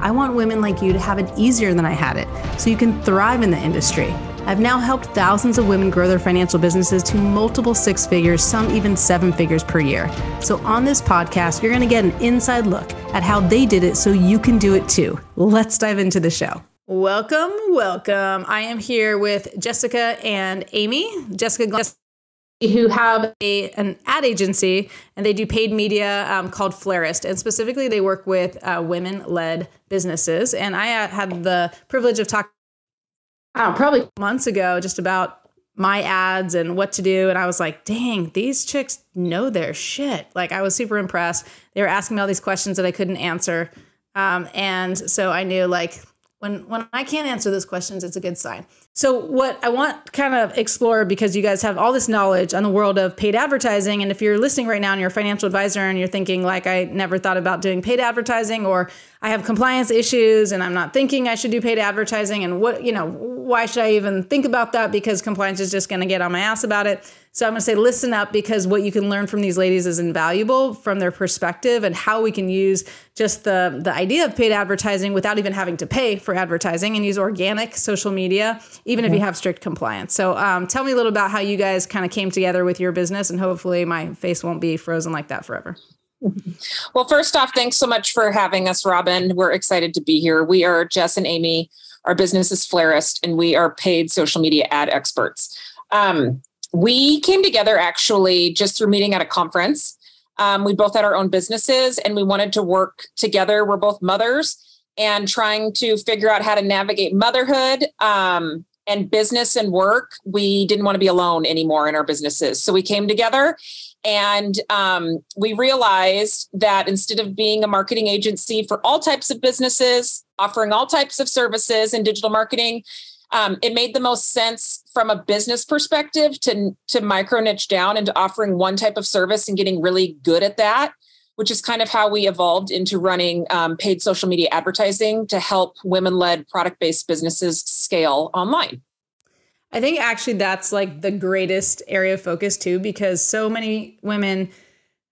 I want women like you to have it easier than I had it so you can thrive in the industry. I've now helped thousands of women grow their financial businesses to multiple six figures, some even seven figures per year. So, on this podcast, you're going to get an inside look at how they did it so you can do it too. Let's dive into the show. Welcome, welcome. I am here with Jessica and Amy. Jessica who have a, an ad agency and they do paid media um, called Flairist. And specifically, they work with uh, women led businesses. And I uh, had the privilege of talking, know, probably months ago, just about my ads and what to do. And I was like, dang, these chicks know their shit. Like, I was super impressed. They were asking me all these questions that I couldn't answer. Um, and so I knew, like, when when I can't answer those questions, it's a good sign. So what I want to kind of explore because you guys have all this knowledge on the world of paid advertising and if you're listening right now and you're a financial advisor and you're thinking like I never thought about doing paid advertising or I have compliance issues and I'm not thinking I should do paid advertising and what, you know, why should I even think about that because compliance is just going to get on my ass about it. So I'm going to say listen up because what you can learn from these ladies is invaluable from their perspective and how we can use just the the idea of paid advertising without even having to pay for advertising and use organic social media even mm-hmm. if you have strict compliance. So um, tell me a little about how you guys kind of came together with your business and hopefully my face won't be frozen like that forever. Well, first off, thanks so much for having us, Robin. We're excited to be here. We are Jess and Amy. Our business is Flairist, and we are paid social media ad experts. Um, we came together actually just through meeting at a conference. Um, we both had our own businesses and we wanted to work together. We're both mothers and trying to figure out how to navigate motherhood um, and business and work. We didn't want to be alone anymore in our businesses. So we came together and um, we realized that instead of being a marketing agency for all types of businesses, offering all types of services in digital marketing, um, it made the most sense from a business perspective to to micro niche down into offering one type of service and getting really good at that which is kind of how we evolved into running um, paid social media advertising to help women-led product-based businesses scale online i think actually that's like the greatest area of focus too because so many women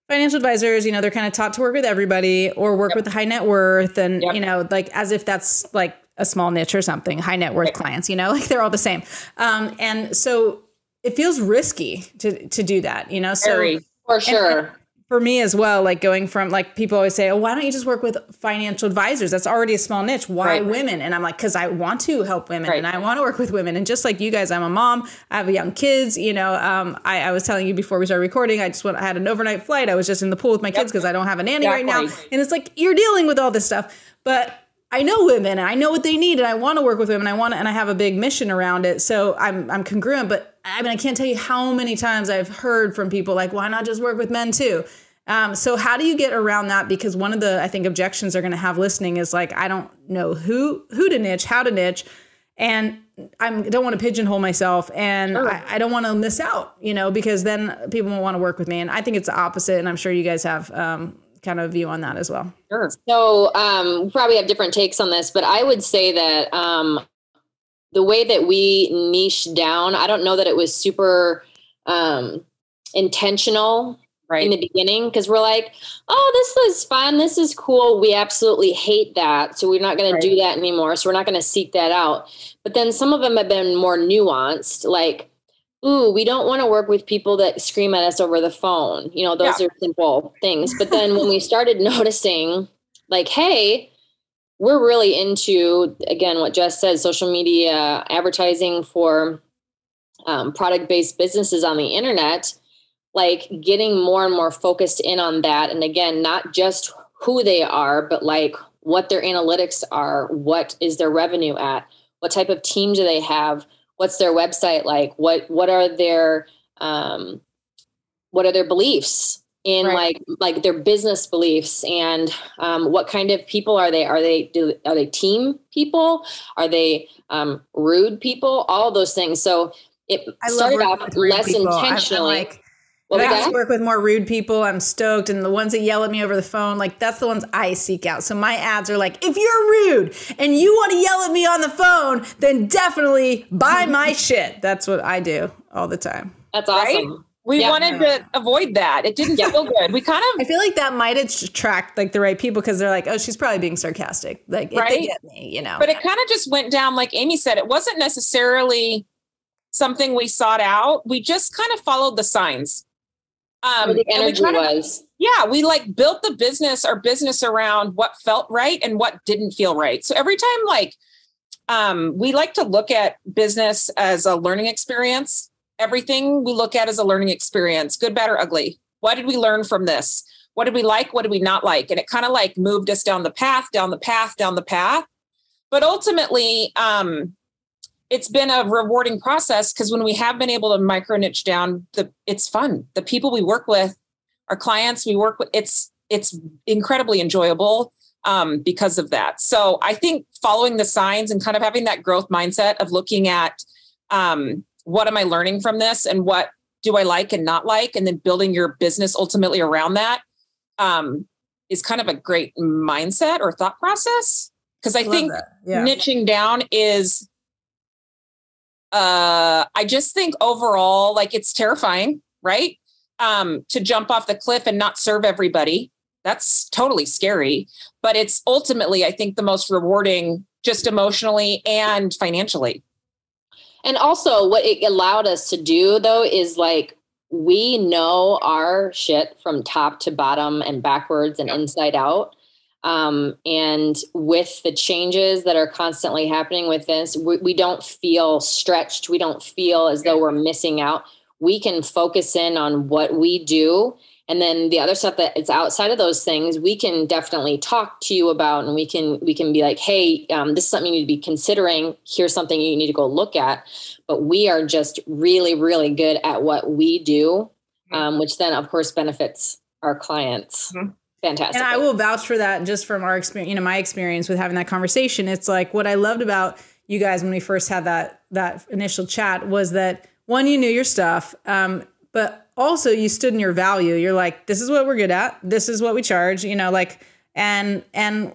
financial advisors you know they're kind of taught to work with everybody or work yep. with the high net worth and yep. you know like as if that's like a small niche or something, high net worth right. clients, you know, like they're all the same. Um, and so it feels risky to to do that, you know. So Very, for sure. For me as well, like going from like people always say, "Oh, why don't you just work with financial advisors? That's already a small niche. Why right. women?" And I'm like, "Cause I want to help women, right. and I want to work with women." And just like you guys, I'm a mom. I have young kids. You know, um, I, I, was telling you before we started recording, I just went. I had an overnight flight. I was just in the pool with my yep. kids because I don't have a nanny exactly. right now. And it's like you're dealing with all this stuff, but I know women and I know what they need and I want to work with women. I want to, and I have a big mission around it. So I'm I'm congruent, but I mean I can't tell you how many times I've heard from people like, why not just work with men too? Um, so how do you get around that? Because one of the I think objections they're going to have listening is like, I don't know who who to niche, how to niche, and I don't want to pigeonhole myself, and sure. I, I, don't want to miss out, you know, because then people won't want to work with me. And I think it's the opposite, and I'm sure you guys have um, kind of view on that as well. Sure. So um, we probably have different takes on this, but I would say that um, the way that we niche down, I don't know that it was super um, intentional right. in the beginning because we're like, oh, this is fun. This is cool. We absolutely hate that. So we're not going right. to do that anymore. So we're not going to seek that out. But then some of them have been more nuanced, like, ooh, we don't want to work with people that scream at us over the phone. You know, those yeah. are simple things. But then when we started noticing, like, hey, we're really into, again, what Jess said social media advertising for um, product based businesses on the internet, like getting more and more focused in on that. And again, not just who they are, but like what their analytics are, what is their revenue at, what type of team do they have what's their website like? What what are their um, what are their beliefs in right. like like their business beliefs? And um, what kind of people are they? Are they do, are they team people? Are they um, rude people? All those things. So it I started off less people. intentionally I'm, I'm like, what I to work with more rude people. I'm stoked. And the ones that yell at me over the phone, like that's the ones I seek out. So my ads are like, if you're rude and you want to yell at me on the phone, then definitely buy my shit. That's what I do all the time. That's awesome. Right? We yeah. wanted to avoid that. It didn't feel good. We kind of. I feel like that might attract like the right people because they're like, oh, she's probably being sarcastic. Like, right? if they get me, you know. But it kind of just went down, like Amy said. It wasn't necessarily something we sought out. We just kind of followed the signs. Um, the energy kinda, was. Yeah, we like built the business, our business around what felt right and what didn't feel right. So every time, like, um, we like to look at business as a learning experience everything we look at as a learning experience, good, bad, or ugly. What did we learn from this? What did we like? What did we not like? And it kind of like moved us down the path, down the path, down the path. But ultimately, um, it's been a rewarding process because when we have been able to micro niche down, the it's fun. The people we work with, our clients we work with, it's it's incredibly enjoyable um, because of that. So I think following the signs and kind of having that growth mindset of looking at um, what am I learning from this and what do I like and not like? And then building your business ultimately around that um, is kind of a great mindset or thought process. Because I, I think yeah. niching down is, uh, I just think overall, like it's terrifying, right? Um, to jump off the cliff and not serve everybody. That's totally scary. But it's ultimately, I think, the most rewarding just emotionally and financially. And also, what it allowed us to do though is like we know our shit from top to bottom and backwards and inside out. Um, and with the changes that are constantly happening with this, we, we don't feel stretched. We don't feel as though we're missing out. We can focus in on what we do and then the other stuff that is outside of those things we can definitely talk to you about and we can we can be like hey um, this is something you need to be considering here's something you need to go look at but we are just really really good at what we do mm-hmm. um, which then of course benefits our clients mm-hmm. Fantastic. And i will vouch for that just from our experience you know my experience with having that conversation. It's like what i loved about you guys when we first had that that initial chat was that one you knew your stuff um, but also you stood in your value. You're like this is what we're good at. This is what we charge you know like and and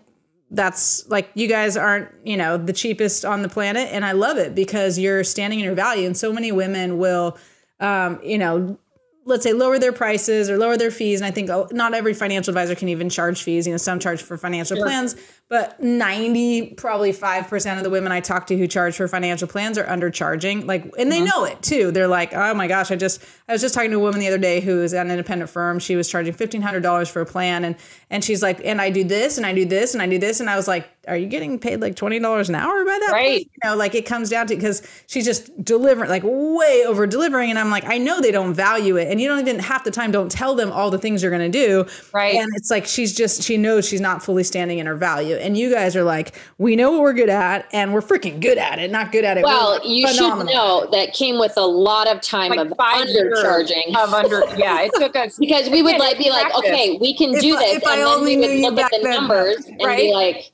that's like you guys aren't you know the cheapest on the planet and i love it because you're standing in your value and so many women will um, you know let's say lower their prices or lower their fees and i think oh, not every financial advisor can even charge fees you know some charge for financial sure. plans but 90 probably 5% of the women i talk to who charge for financial plans are undercharging. Like and they mm-hmm. know it too. They're like oh my gosh i just i was just talking to a woman the other day who is at an independent firm. She was charging $1500 for a plan and and she's like and i do this and i do this and i do this and i was like are you getting paid like $20 an hour by that right. point? you know like it comes down to because she's just delivering like way over delivering and i'm like i know they don't value it and you don't even half the time don't tell them all the things you're going to do. Right. And it's like she's just she knows she's not fully standing in her value and you guys are like we know what we're good at and we're freaking good at it not good at it well we're you phenomenal. should know that came with a lot of time like of undercharging of under yeah it took us because we would like be like okay we can do this if and I then we would look at the then, numbers and right? be like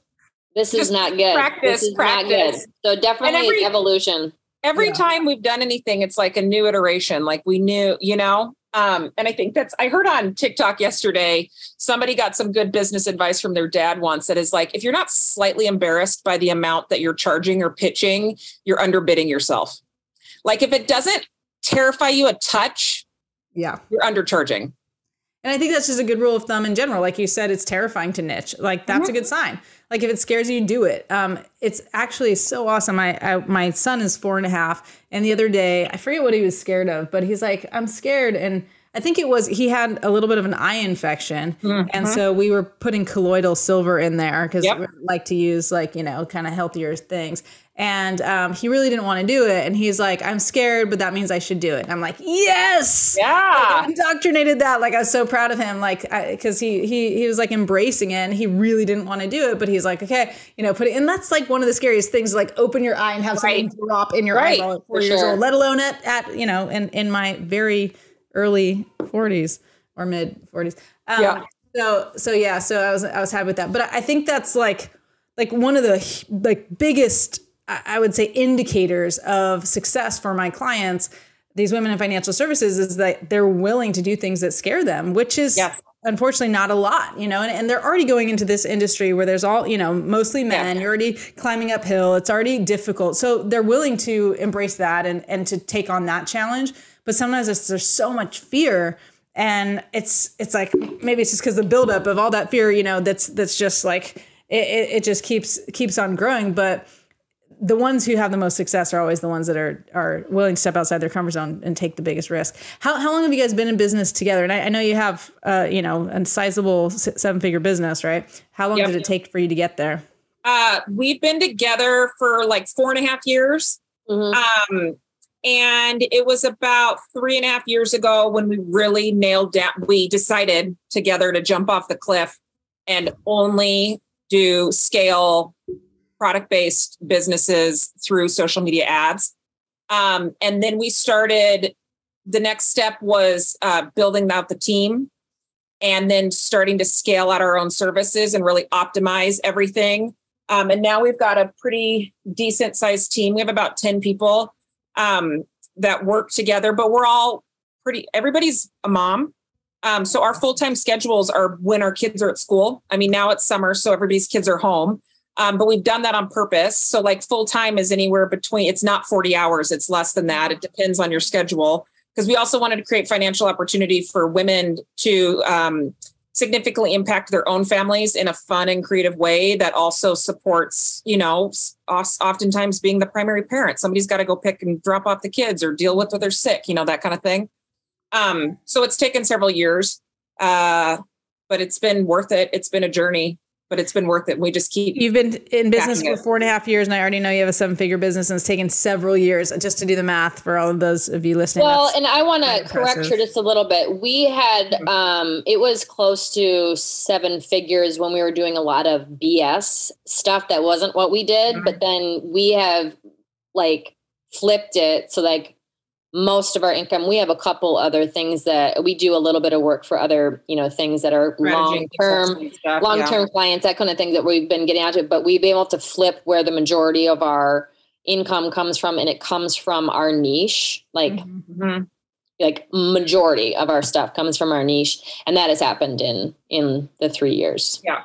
this is not good. Practice, this is practice. not good. So definitely every, evolution. Every yeah. time we've done anything, it's like a new iteration. Like we knew, you know. Um, and I think that's I heard on TikTok yesterday, somebody got some good business advice from their dad once that is like, if you're not slightly embarrassed by the amount that you're charging or pitching, you're underbidding yourself. Like if it doesn't terrify you a touch, yeah, you're undercharging. And I think that's just a good rule of thumb in general. Like you said, it's terrifying to niche. Like that's mm-hmm. a good sign. Like if it scares you, do it. Um, it's actually so awesome. My I, my son is four and a half, and the other day I forget what he was scared of, but he's like, I'm scared, and I think it was he had a little bit of an eye infection, mm-hmm. and so we were putting colloidal silver in there because yep. we like to use like you know kind of healthier things. And um, he really didn't want to do it, and he's like, "I'm scared, but that means I should do it." And I'm like, "Yes, yeah!" Like, indoctrinated that. Like I was so proud of him, like because he he he was like embracing it. and He really didn't want to do it, but he's like, "Okay, you know, put it." And that's like one of the scariest things, like open your eye and have right. something drop in your right. eyeball at four For years sure. old. Let alone at at you know in in my very early 40s or mid 40s. Um, yeah. So so yeah, so I was I was happy with that. But I think that's like like one of the like biggest I would say indicators of success for my clients, these women in financial services, is that they're willing to do things that scare them, which is yes. unfortunately not a lot, you know, and, and they're already going into this industry where there's all, you know, mostly men, yeah. you're already climbing uphill, it's already difficult. So they're willing to embrace that and, and to take on that challenge. But sometimes there's so much fear and it's it's like maybe it's just because the buildup of all that fear, you know, that's that's just like it, it just keeps keeps on growing. But the ones who have the most success are always the ones that are are willing to step outside their comfort zone and take the biggest risk. How, how long have you guys been in business together? And I, I know you have uh, you know a sizable seven figure business, right? How long yep. did it take for you to get there? Uh, we've been together for like four and a half years. Mm-hmm. Um, and it was about three and a half years ago when we really nailed down, we decided together to jump off the cliff and only do scale product based businesses through social media ads. Um, and then we started, the next step was uh, building out the team and then starting to scale out our own services and really optimize everything. Um, and now we've got a pretty decent sized team. We have about 10 people um, that work together, but we're all pretty, everybody's a mom. Um, so our full time schedules are when our kids are at school. I mean, now it's summer, so everybody's kids are home. Um, but we've done that on purpose. So like full time is anywhere between, it's not 40 hours, it's less than that. It depends on your schedule. Because we also wanted to create financial opportunity for women to um, significantly impact their own families in a fun and creative way that also supports, you know, oftentimes being the primary parent. Somebody's got to go pick and drop off the kids or deal with whether they're sick, you know, that kind of thing. Um, so it's taken several years, uh, but it's been worth it. It's been a journey but it's been worth it. We just keep. You've been in business for four and a half years, and I already know you have a seven figure business, and it's taken several years just to do the math for all of those of you listening. Well, and I want to correct her just a little bit. We had, um, it was close to seven figures when we were doing a lot of BS stuff that wasn't what we did, mm-hmm. but then we have like flipped it. So, like, most of our income we have a couple other things that we do a little bit of work for other you know things that are long term long term yeah. clients that kind of things that we've been getting out to but we've been able to flip where the majority of our income comes from and it comes from our niche like mm-hmm. mm-hmm. like majority of our stuff comes from our niche and that has happened in in the three years yeah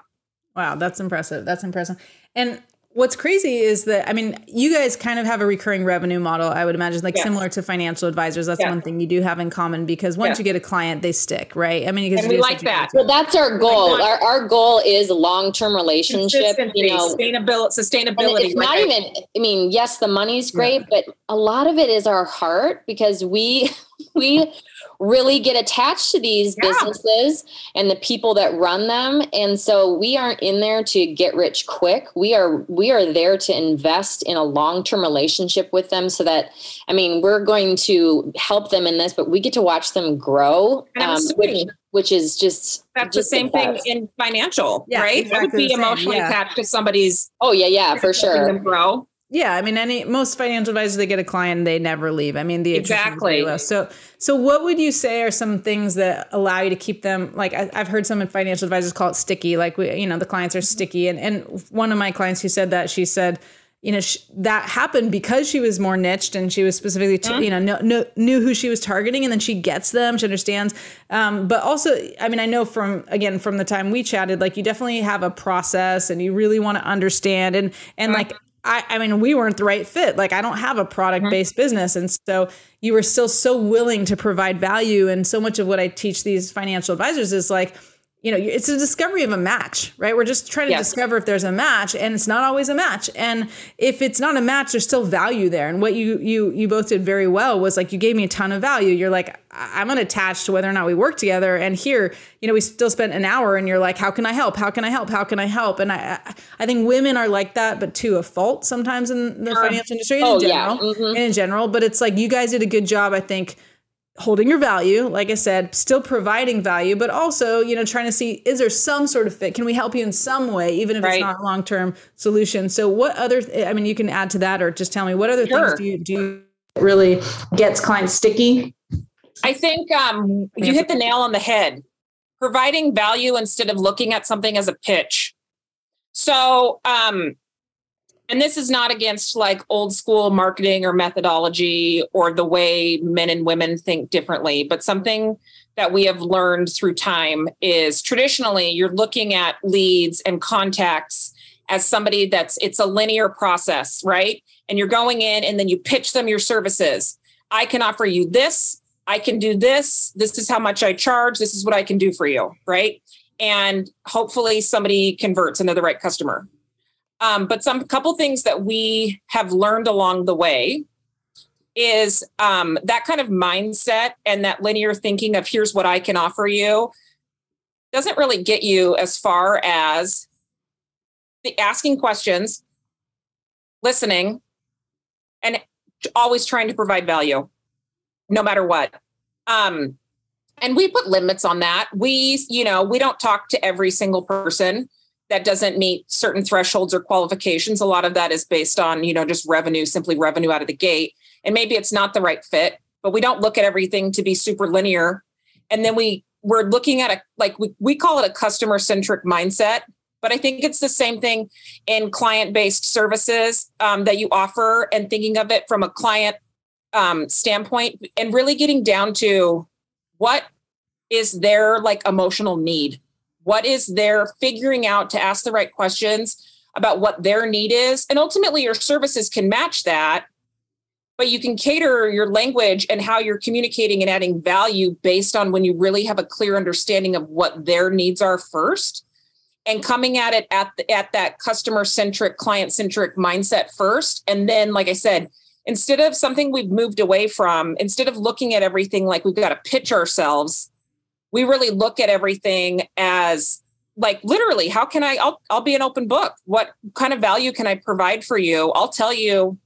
wow that's impressive that's impressive and what's crazy is that I mean, you guys kind of have a recurring revenue model. I would imagine, like yes. similar to financial advisors. That's yes. one thing you do have in common because once yes. you get a client, they stick, right? I mean, because we like that. Well, that's our goal. Our, our goal is long term relationship. You know, sustainability. Sustainability. It's not even. I mean, yes, the money's great, yeah. but a lot of it is our heart because we we really get attached to these yeah. businesses and the people that run them. And so we aren't in there to get rich quick. We are we are there to invest in a long-term relationship with them so that i mean we're going to help them in this but we get to watch them grow um, which, which is just that's just the same the thing in financial yeah, right? Exactly would be emotionally yeah. attached to somebody's oh yeah yeah for sure. grow yeah, I mean, any most financial advisors they get a client, they never leave. I mean, the exactly. So, so what would you say are some things that allow you to keep them? Like I, have heard some financial advisors call it sticky. Like we, you know, the clients are sticky. And and one of my clients who said that she said, you know, sh- that happened because she was more niched and she was specifically, t- mm-hmm. you know, no, no, knew who she was targeting, and then she gets them, she understands. Um, but also, I mean, I know from again from the time we chatted, like you definitely have a process, and you really want to understand, and and mm-hmm. like I, I mean, we weren't the right fit. Like, I don't have a product based mm-hmm. business. And so you were still so willing to provide value. And so much of what I teach these financial advisors is like, you know, it's a discovery of a match, right? We're just trying to yes. discover if there's a match, and it's not always a match. And if it's not a match, there's still value there. And what you you you both did very well was like you gave me a ton of value. You're like, I'm unattached to whether or not we work together. And here, you know, we still spent an hour, and you're like, how can I help? How can I help? How can I help? And I I think women are like that, but to a fault sometimes in the sure. financial industry oh, in general. Yeah. Mm-hmm. in general, but it's like you guys did a good job, I think holding your value like i said still providing value but also you know trying to see is there some sort of fit can we help you in some way even if right. it's not a long-term solution so what other i mean you can add to that or just tell me what other sure. things do you do really gets clients sticky I think um, you hit the nail on the head. Providing value instead of looking at something as a pitch. So, um, and this is not against like old school marketing or methodology or the way men and women think differently, but something that we have learned through time is traditionally you're looking at leads and contacts as somebody that's it's a linear process, right? And you're going in and then you pitch them your services. I can offer you this, I can do this, this is how much I charge, this is what I can do for you, right? And hopefully somebody converts into the right customer. Um, but some couple things that we have learned along the way is um, that kind of mindset and that linear thinking of here's what I can offer you doesn't really get you as far as the asking questions, listening, and always trying to provide value, no matter what. Um, and we put limits on that. We, you know, we don't talk to every single person that doesn't meet certain thresholds or qualifications. A lot of that is based on, you know, just revenue, simply revenue out of the gate. And maybe it's not the right fit but we don't look at everything to be super linear. And then we we're looking at a like we, we call it a customer centric mindset but i think it's the same thing in client based services um, that you offer and thinking of it from a client um, standpoint and really getting down to what is their like emotional need what is their figuring out to ask the right questions about what their need is. And ultimately your services can match that but you can cater your language and how you're communicating and adding value based on when you really have a clear understanding of what their needs are first and coming at it at the, at that customer centric client centric mindset first. And then like i said instead of something we've moved away from instead of looking at everything like we've got to pitch ourselves we really look at everything as like literally how can i I'll, I'll be an open book what kind of value can i provide for you i'll tell you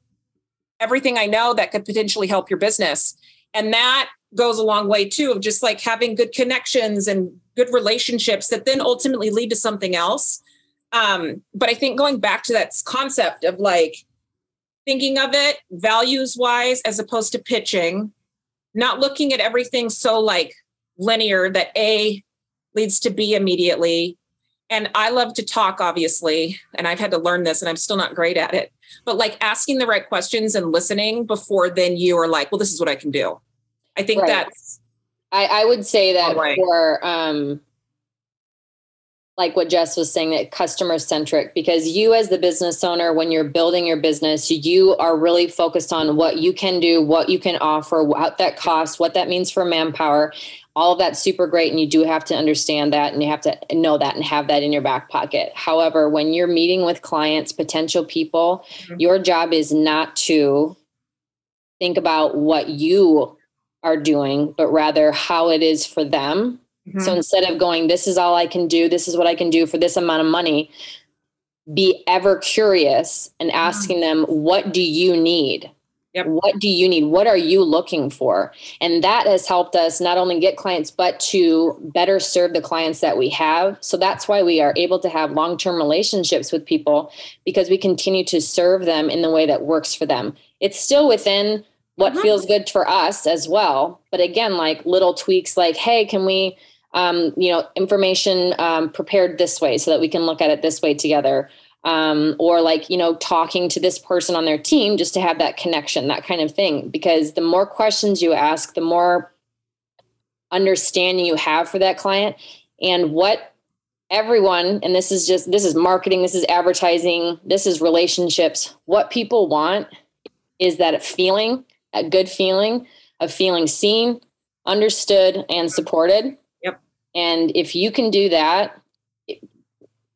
everything I know that could potentially help your business. And that goes a long way too of just like having good connections and good relationships that then ultimately lead to something else. Um, but I think going back to that concept of like thinking of it values wise as opposed to pitching, not looking at everything so like linear that A leads to B immediately. And I love to talk, obviously, and I've had to learn this and I'm still not great at it but like asking the right questions and listening before then you are like, well, this is what I can do. I think right. that's. I, I would say that right. for um, like what Jess was saying, that customer centric, because you as the business owner, when you're building your business, you are really focused on what you can do, what you can offer, what that costs, what that means for manpower all of that's super great and you do have to understand that and you have to know that and have that in your back pocket however when you're meeting with clients potential people mm-hmm. your job is not to think about what you are doing but rather how it is for them mm-hmm. so instead of going this is all i can do this is what i can do for this amount of money be ever curious and mm-hmm. asking mm-hmm. them what do you need Yep. What do you need? What are you looking for? And that has helped us not only get clients, but to better serve the clients that we have. So that's why we are able to have long term relationships with people because we continue to serve them in the way that works for them. It's still within what mm-hmm. feels good for us as well. But again, like little tweaks like, hey, can we, um, you know, information um, prepared this way so that we can look at it this way together? Um, or like you know talking to this person on their team just to have that connection that kind of thing. Because the more questions you ask the more understanding you have for that client and what everyone and this is just this is marketing this is advertising this is relationships what people want is that feeling a good feeling of feeling seen understood and supported. Yep. And if you can do that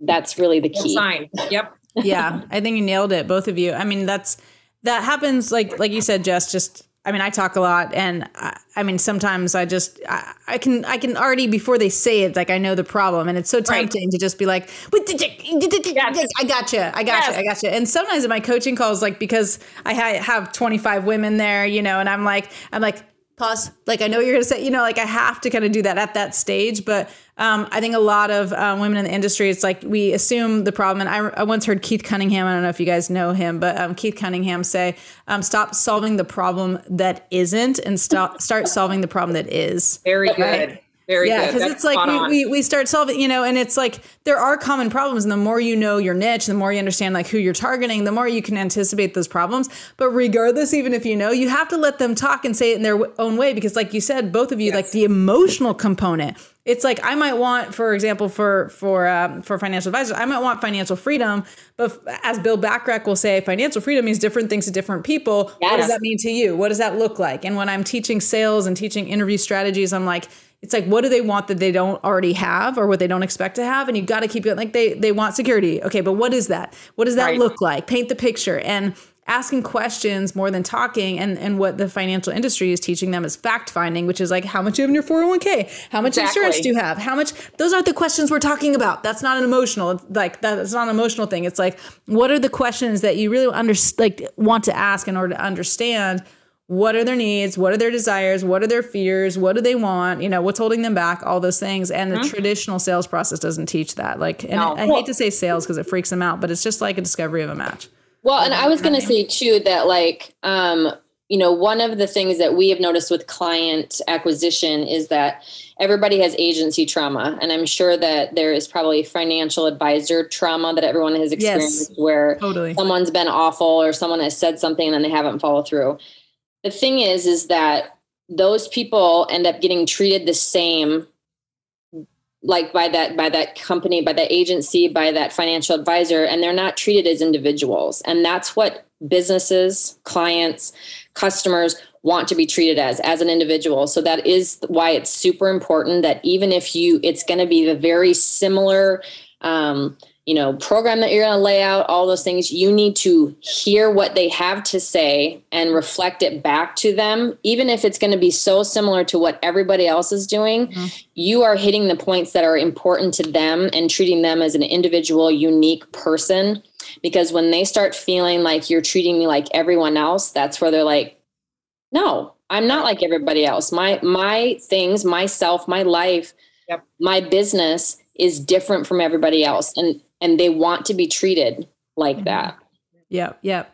that's really the key. Sign. Yep. yeah, I think you nailed it, both of you. I mean, that's that happens like like you said, Jess. Just I mean, I talk a lot, and I, I mean, sometimes I just I, I, can I can already before they say it, like I know the problem, and it's so tempting right. to just be like, yes. I got you, I got yes. you, I got you. And sometimes in my coaching calls, like because I ha- have 25 women there, you know, and I'm like, I'm like, pause. Like i know you're gonna say you know like i have to kind of do that at that stage but um, i think a lot of uh, women in the industry it's like we assume the problem and I, I, once heard keith cunningham i don't know if you guys know him but um, keith cunningham say um, stop solving the problem that isn't and stop start solving the problem that is. Very good. right? Very yeah, because it's like we, we, we start solving, you know, and it's like there are common problems, and the more you know your niche, the more you understand like who you're targeting, the more you can anticipate those problems. But regardless, even if you know, you have to let them talk and say it in their own way, because like you said, both of you, yes. like the emotional component. It's like I might want, for example, for for um, for financial advisors, I might want financial freedom, but as Bill Bachrach will say, financial freedom means different things to different people. Yes. What does that mean to you? What does that look like? And when I'm teaching sales and teaching interview strategies, I'm like it's like what do they want that they don't already have or what they don't expect to have? And you've got to keep it like they they want security. Okay but what is that? What does that right. look like? Paint the picture. And asking questions more than talking and and what the financial industry is teaching them is fact finding which is like how much you have in your 401k how much exactly. insurance do you have? How much those aren't the questions we're talking about. That's not an emotional like that's not an emotional thing. It's like what are the questions that you really under like want to ask in order to understand what are their needs what are their desires what are their fears what do they want you know what's holding them back all those things. And the mm-hmm. traditional sales process doesn't teach that. Like and no. I, I hate to say sales because it freaks them out but it's just like a discovery of a match. Well and i was going to say too that like um you know one of the things that we have noticed with client acquisition is that everybody has agency trauma. And i'm sure that there is probably financial advisor trauma that everyone has experienced yes, where totally. someone's been awful or someone has said something and then they haven't followed through the thing is is that those people end up getting treated the same like by that by that company by that agency by that financial advisor and they're not treated as individuals. And that's what businesses clients customers want to be treated as as an individual. So that is why it's super important that even if you it's going to be the very similar um, you know program that you're going to lay out all those things you need to hear what they have to say and reflect it back to them even if it's going to be so similar to what everybody else is doing mm-hmm. you are hitting the points that are important to them and treating them as an individual unique person because when they start feeling like you're treating me like everyone else that's where they're like no i'm not like everybody else my my things myself my life yep. my business is different from everybody else and and they want to be treated like mm-hmm. that. Yeah, yeah.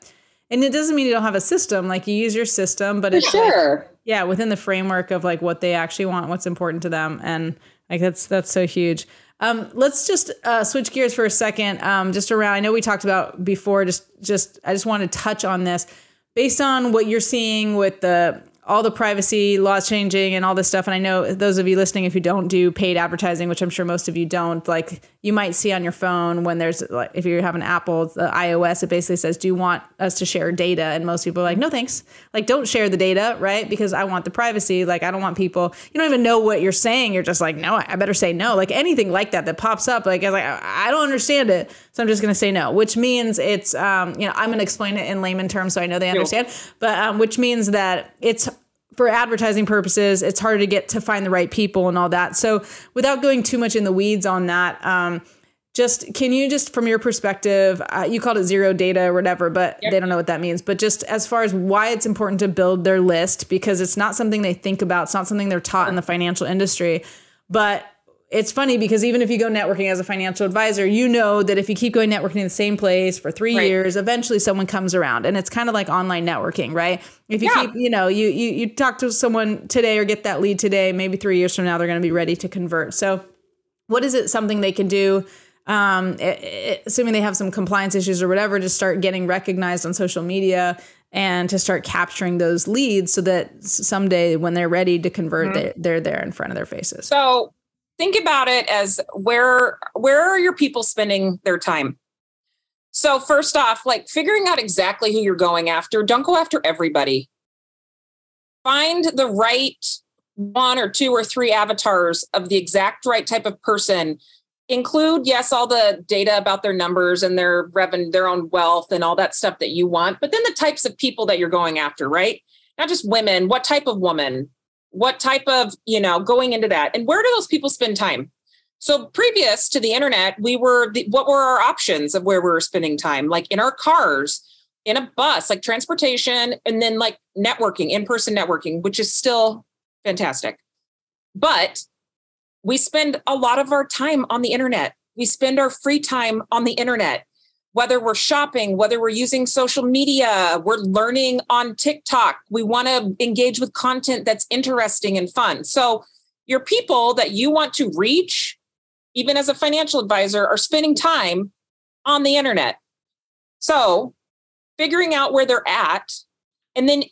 And it doesn't mean you don't have a system. Like you use your system, but For it's sure. Like, yeah, within the framework of like what they actually want, what's important to them, and like that's that's so huge. Um, let's just uh, switch gears for a second. Um, just around, I know we talked about before. Just just I just want to touch on this based on what you're seeing with the all the privacy laws changing and all this stuff. And I know those of you listening, if you don't do paid advertising, which I'm sure most of you don't, like you might see on your phone when there's like if you have an Apple, the iOS, it basically says, "Do you want us to share data?" And most people are like, "No, thanks." Like, don't share the data, right? Because I want the privacy. Like, I don't want people. You don't even know what you're saying. You're just like, "No, I better say no." Like anything like that that pops up, like I like I don't understand it, so I'm just gonna say no. Which means it's um, you know I'm gonna explain it in layman terms so I know they understand. But um, which means that it's for advertising purposes, it's harder to get to find the right people and all that. So, without going too much in the weeds on that, um, just can you just from your perspective, uh, you called it zero data or whatever, but yep. they don't know what that means. But just as far as why it's important to build their list, because it's not something they think about, it's not something they're taught in the financial industry, but it's funny because even if you go networking as a financial advisor, you know that if you keep going networking in the same place for three right. years, eventually someone comes around. And it's kind of like online networking, right? If you yeah. keep, you know, you, you you talk to someone today or get that lead today, maybe three years from now they're going to be ready to convert. So, what is it something they can do? Um, it, it, assuming they have some compliance issues or whatever, to start getting recognized on social media and to start capturing those leads so that someday when they're ready to convert, mm-hmm. they, they're there in front of their faces. So think about it as where where are your people spending their time? So first off like figuring out exactly who you're going after don't go after everybody. Find the right one or two or three avatars of the exact right type of person. Include yes all the data about their numbers and their revenue their own wealth and all that stuff that you want but then the types of people that you're going after right? Not just women what type of woman what type of you know going into that and where do those people spend time so previous to the internet we were the, what were our options of where we were spending time like in our cars in a bus, like transportation, and then like networking, in person networking, which is still fantastic. But we spend a lot of our time on the internet. We spend our free time on the internet, whether we're shopping, whether we're using social media, we're learning on TikTok. We want to engage with content that's interesting and fun. So, your people that you want to reach, even as a financial advisor, are spending time on the internet. So, figuring out where they're at and then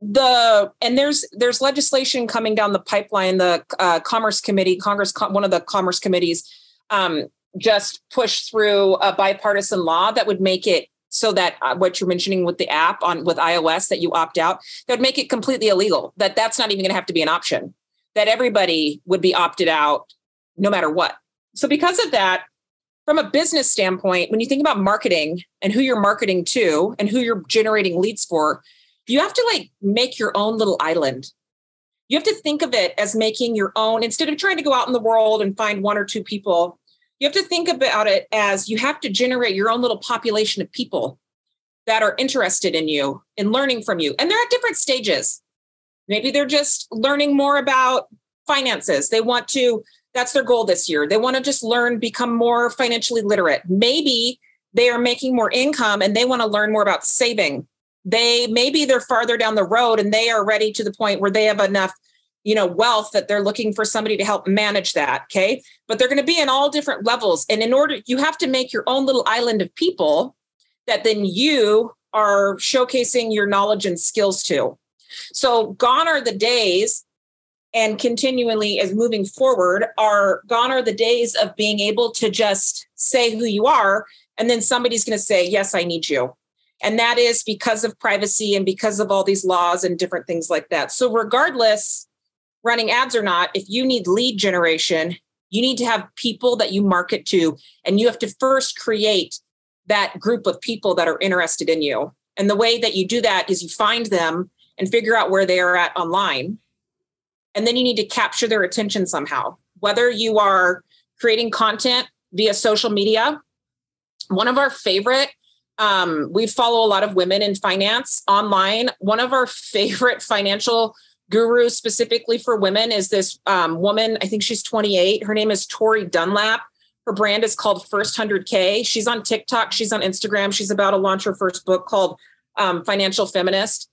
the and there's there's legislation coming down the pipeline the uh, commerce committee congress one of the commerce committees um, just push through a bipartisan law that would make it so that uh, what you're mentioning with the app on with ios that you opt out that would make it completely illegal that that's not even going to have to be an option that everybody would be opted out no matter what so because of that from a business standpoint when you think about marketing and who you're marketing to and who you're generating leads for you have to like make your own little island. You have to think of it as making your own, instead of trying to go out in the world and find one or two people, you have to think about it as you have to generate your own little population of people that are interested in you and learning from you. And they're at different stages. Maybe they're just learning more about finances. They want to, that's their goal this year. They want to just learn, become more financially literate. Maybe they are making more income and they want to learn more about saving they maybe they're farther down the road and they are ready to the point where they have enough you know wealth that they're looking for somebody to help manage that okay? But they're going to be in all different levels and in order you have to make your own little island of people that then you are showcasing your knowledge and skills to. So gone are the days and continually as moving forward are gone are the days of being able to just say who you are and then somebody's going to say yes i need you. And that is because of privacy and because of all these laws and different things like that. So, regardless, running ads or not, if you need lead generation, you need to have people that you market to, and you have to first create that group of people that are interested in you. And the way that you do that is you find them and figure out where they are at online. And then you need to capture their attention somehow, whether you are creating content via social media. One of our favorite um, we follow a lot of women in finance online. One of our favorite financial gurus, specifically for women, is this um, woman. I think she's 28. Her name is Tori Dunlap. Her brand is called First 100K. She's on TikTok. She's on Instagram. She's about to launch her first book called um, Financial Feminist.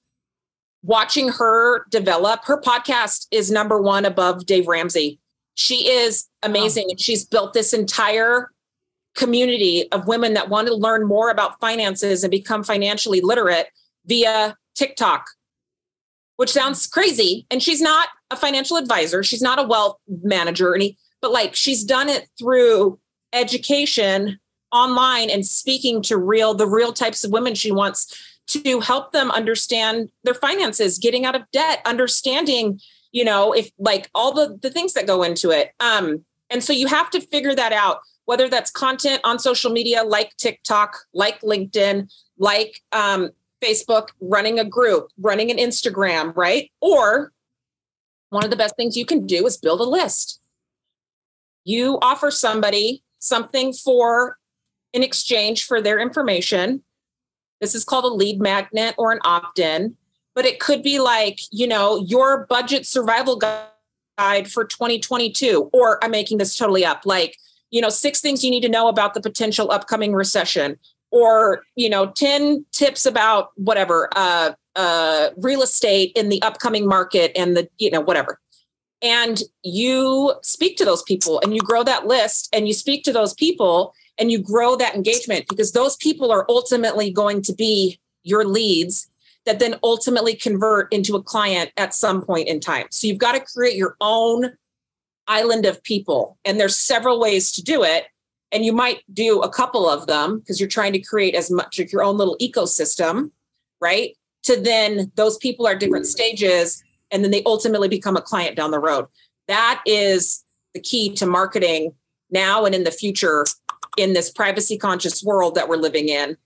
Watching her develop, her podcast is number one above Dave Ramsey. She is amazing. And she's built this entire community of women that want to learn more about finances and become financially literate via TikTok, which sounds crazy. And she's not a financial advisor, she's not a wealth manager, any, but like she's done it through education online and speaking to real the real types of women she wants to help them understand their finances getting out of debt understanding you know if like all the the things that go into it um and so you have to figure that out whether that's content on social media like TikTok, like LinkedIn, like um, Facebook, running a group, running an Instagram, right? Or one of the best things you can do is build a list. You offer somebody something for in exchange for their information. This is called a lead magnet or an opt in, but it could be like, you know, your budget survival guide for 2022, or I'm making this totally up, like you know, six things you need to know about the potential upcoming recession, or, you know, 10 tips about whatever, uh, uh, real estate in the upcoming market and the, you know, whatever. And you speak to those people and you grow that list and you speak to those people and you grow that engagement because those people are ultimately going to be your leads that then ultimately convert into a client at some point in time. So you've got to create your own island of people. And there's several ways to do it. And you might do a couple of them because you're trying to create as much of your own little ecosystem, right? To then those people are different stages and then they ultimately become a client down the road. That is the key to marketing now and in the future in this privacy conscious world that we're living in.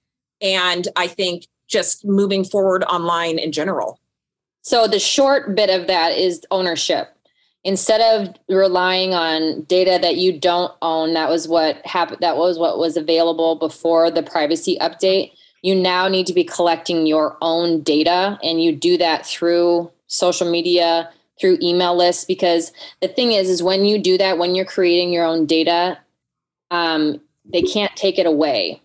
And I think just moving forward online in general. So the short bit of that is ownership instead of relying on data that you don't own that was what happened that was what was available before the privacy update you now need to be collecting your own data. And you do that through social media through email lists because the thing is is when you do that when you're creating your own data um, they can't take it away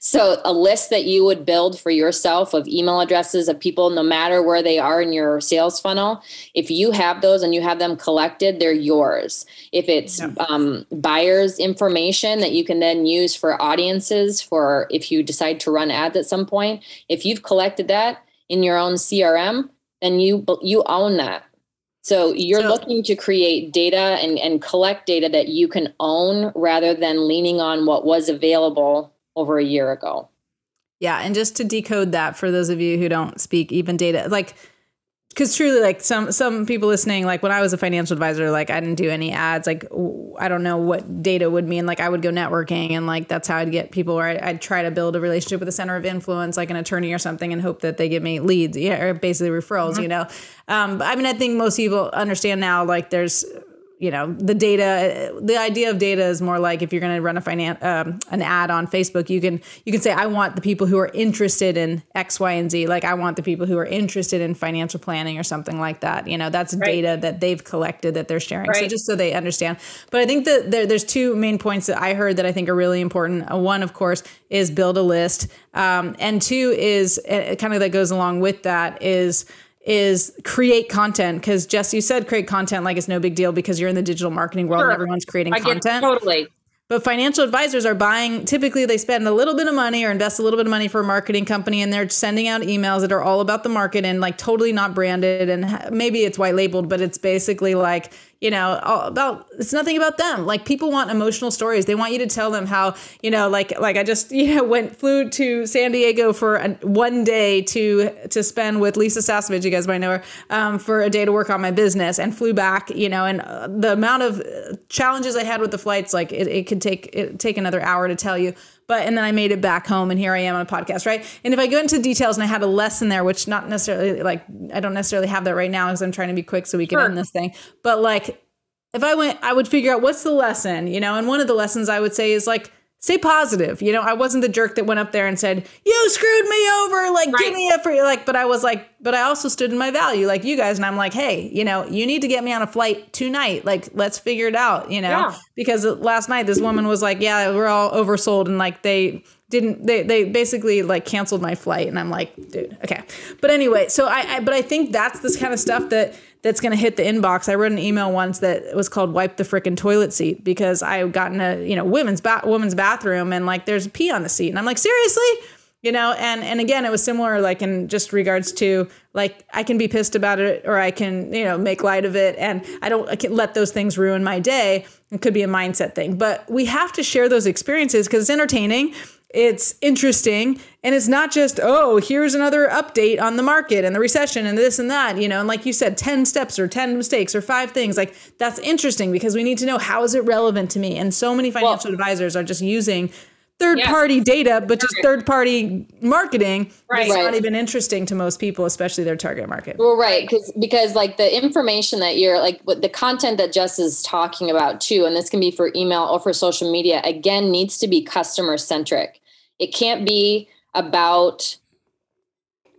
so a list that you would build for yourself of email addresses of people no matter where they are in your sales funnel if you have those and you have them collected they're yours if it's yeah. um, buyers information that you can then use for audiences for if you decide to run ads at some point if you've collected that in your own crm then you you own that so you're so, looking to create data and, and collect data that you can own rather than leaning on what was available over a year ago. Yeah. And just to decode that for those of you who don't speak even data, like because truly like some some people listening like when i was a financial advisor like i didn't do any ads like i don't know what data would mean like i would go networking and like that's how i'd get people or I'd, I'd, try to build a relationship with a center of influence like an attorney or something and hope that they give me leads yeah or basically referrals mm-hmm. you know um, i mean i think most people understand now like there's you know the data the idea of data is more like if you're going to run a finance um, an ad on facebook you can you can say i want the people who are interested in x y and z like i want the people who are interested in financial planning or something like that you know that's right. data that they've collected that they're sharing right. so just so they understand but i think that there, there's two main points that i heard that i think are really important uh, one of course is build a list um, and two is uh, kind of that goes along with that is is create content because Jess, you said create content like it's no big deal because you're in the digital marketing world sure. and everyone's creating I content. totally. But financial advisors are buying, typically, they spend a little bit of money or invest a little bit of money for a marketing company and they're sending out emails that are all about the market and like totally not branded. And maybe it's white labeled, but it's basically like, you know about it's nothing about them. Like people want emotional stories. They want you to tell them how you know like like i just you know went flew to san diego for one day to to spend with lisa sasevich you guys might know her um, for a day to work on my business and flew back you know and uh, the amount of challenges i had with the flights like it, it could take it take another hour to tell you but and then I made it back home and here I am on a podcast, right? And if I go into details and I had a lesson there, which not necessarily like I don't necessarily have that right now because I'm trying to be quick so we can sure. end this thing. But like if I went, I would figure out what's the lesson, you know, and one of the lessons I would say is like stay positive. You know, I wasn't the jerk that went up there and said, "You screwed me over." Like, right. give me a free. Like, but I was like, but I also stood in my value, like you guys, and I'm like, hey, you know, you need to get me on a flight tonight. Like, let's figure it out. You know, yeah. because last night this woman was like, yeah, we're all oversold, and like they didn't they they basically like canceled my flight and i'm like dude okay but anyway so I, I but i think that's this kind of stuff that that's going to hit the inbox. I wrote an email once that was called "Wipe the frickin' toilet seat" because I got in a you know women's ba- women's bathroom and like there's pee on the seat, and I'm like, seriously, you know. And and again, it was similar like in just regards to like I can be pissed about it or I can you know make light of it, and I don't I can let those things ruin my day. It could be a mindset thing, but we have to share those experiences because it's entertaining it's interesting and it's not just oh here's another update on the market and the recession and this and that you know and like you said 10 steps or 10 mistakes or five things like that's interesting because we need to know how is it relevant to me and so many financial well, advisors are just using third yes. party data but just third party marketing right. It's not even interesting to most people especially their target market well right because because like the information that you're like what the content that jess is talking about too and this can be for email or for social media again needs to be customer centric it can't be about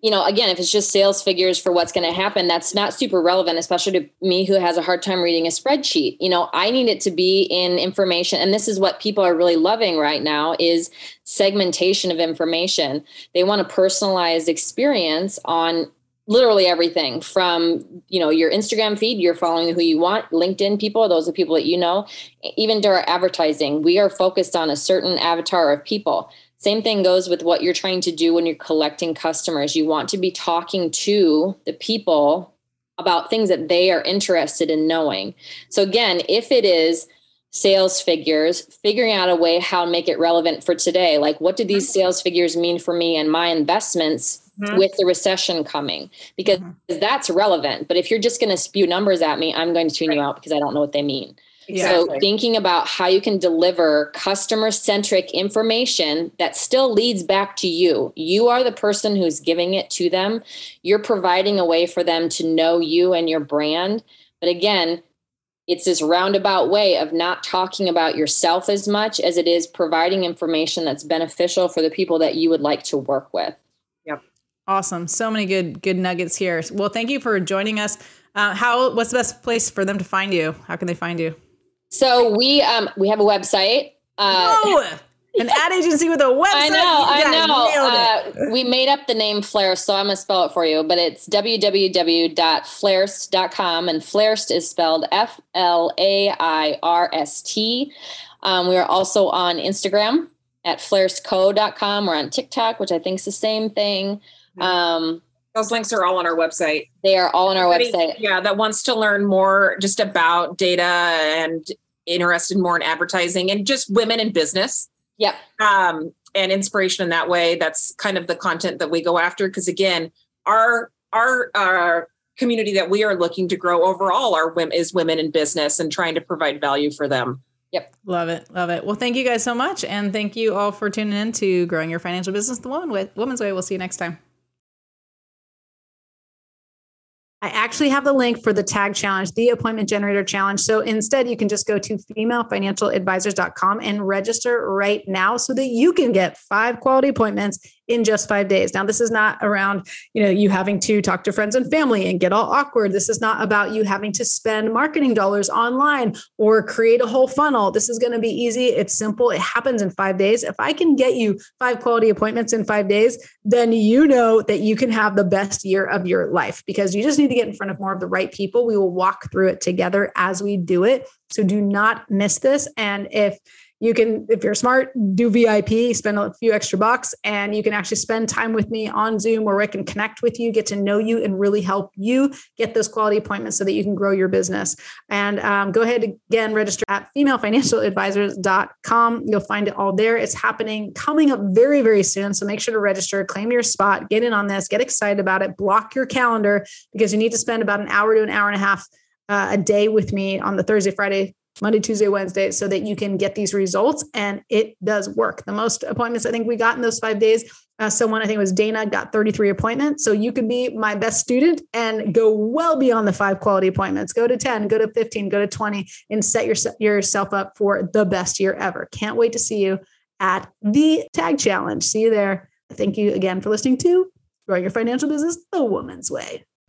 you know, again, if it's just sales figures for what's going to happen, that's not super relevant, especially to me who has a hard time reading a spreadsheet. You know, I need it to be in information. And this is what people are really loving right now is segmentation of information. They want a personalized experience on literally everything from, you know, your Instagram feed, you're following who you want, LinkedIn people, those are people that you know, even to our advertising. We are focused on a certain avatar of people same thing goes with what you're trying to do when you're collecting customers. You want to be talking to the people about things that they are interested in knowing. So, again, if it is sales figures, figuring out a way how to make it relevant for today, like what do these mm-hmm. sales figures mean for me and my investments Mm-hmm. with the recession coming because mm-hmm. that's relevant. But if you're just going to spew numbers at me, I'm going to tune right. you out because I don't know what they mean. Exactly. So thinking about how you can deliver customer centric information that still leads back to you. You are the person who's giving it to them. You're providing a way for them to know you and your brand. But again, it's this roundabout way of not talking about yourself as much as it is providing information that's beneficial for the people that you would like to work with. Yep. Awesome. So many good good nuggets here. Well, thank you for joining us. Uh, how what's the best place for them to find you? How can they find you? So we um we have a website. Uh, an ad agency with a website. I know, I know. Uh, we made up the name Flairst, so I'm gonna spell it for you. But it's www.flairst.com, and Flairst is spelled F L A I R S T. Um, we are also on Instagram at flairstco.com. We're on TikTok, which I think is the same thing. Um, those links are all on our website. They are all on our website. Yeah, that wants to learn more just about data and interested more in advertising and just women in business. Yep. Um, and inspiration in that way. That's kind of the content that we go after. Because again, our our our community that we are looking to grow overall are women is women in business and trying to provide value for them. Yep. Love it. Love it. Well, thank you guys so much. And thank you all for tuning in to Growing Your Financial Business the Woman with Woman's Way. We'll see you next time. I actually have the link for the tag challenge, the appointment generator challenge. So instead, you can just go to femalefinancialadvisors.com and register right now so that you can get five quality appointments in just five days. Now, this is not around, you know, you having to talk to friends and family and get all awkward. This is not about you having to spend marketing dollars online or create a whole funnel. This is going to be easy. It's simple. It happens in five days. If I can get you five quality appointments in five days, then you know that you can have the best year of your life because you just need to get in front of more of the right people. We will walk through it together as we do it. So do not miss this. And if you can if you're smart do vip spend a few extra bucks and you can actually spend time with me on zoom where i can connect with you get to know you and really help you get those quality appointments so that you can grow your business. And um, go ahead again register at femalefinancialadvisors.com you'll find it all there. It's happening coming up very very soon so make sure to register claim your spot get in on this get excited about it block your calendar because you need to spend about an hour to an hour and a half uh, a day with me on the Thursday, Friday, Monday, Tuesday, Wednesday, so that you can get these results. And it does work. The most appointments I think we got in those five days, uh, someone I think it was Dana got 33 appointments. So you could be my best student and go well beyond the five quality appointments. Go to 10, go to 15, go to 20, and set your, yourself up for the best year ever. Can't wait to see you at the Tag Challenge. See you there. Thank you again for listening to Growing Your Financial Business the Woman's Way.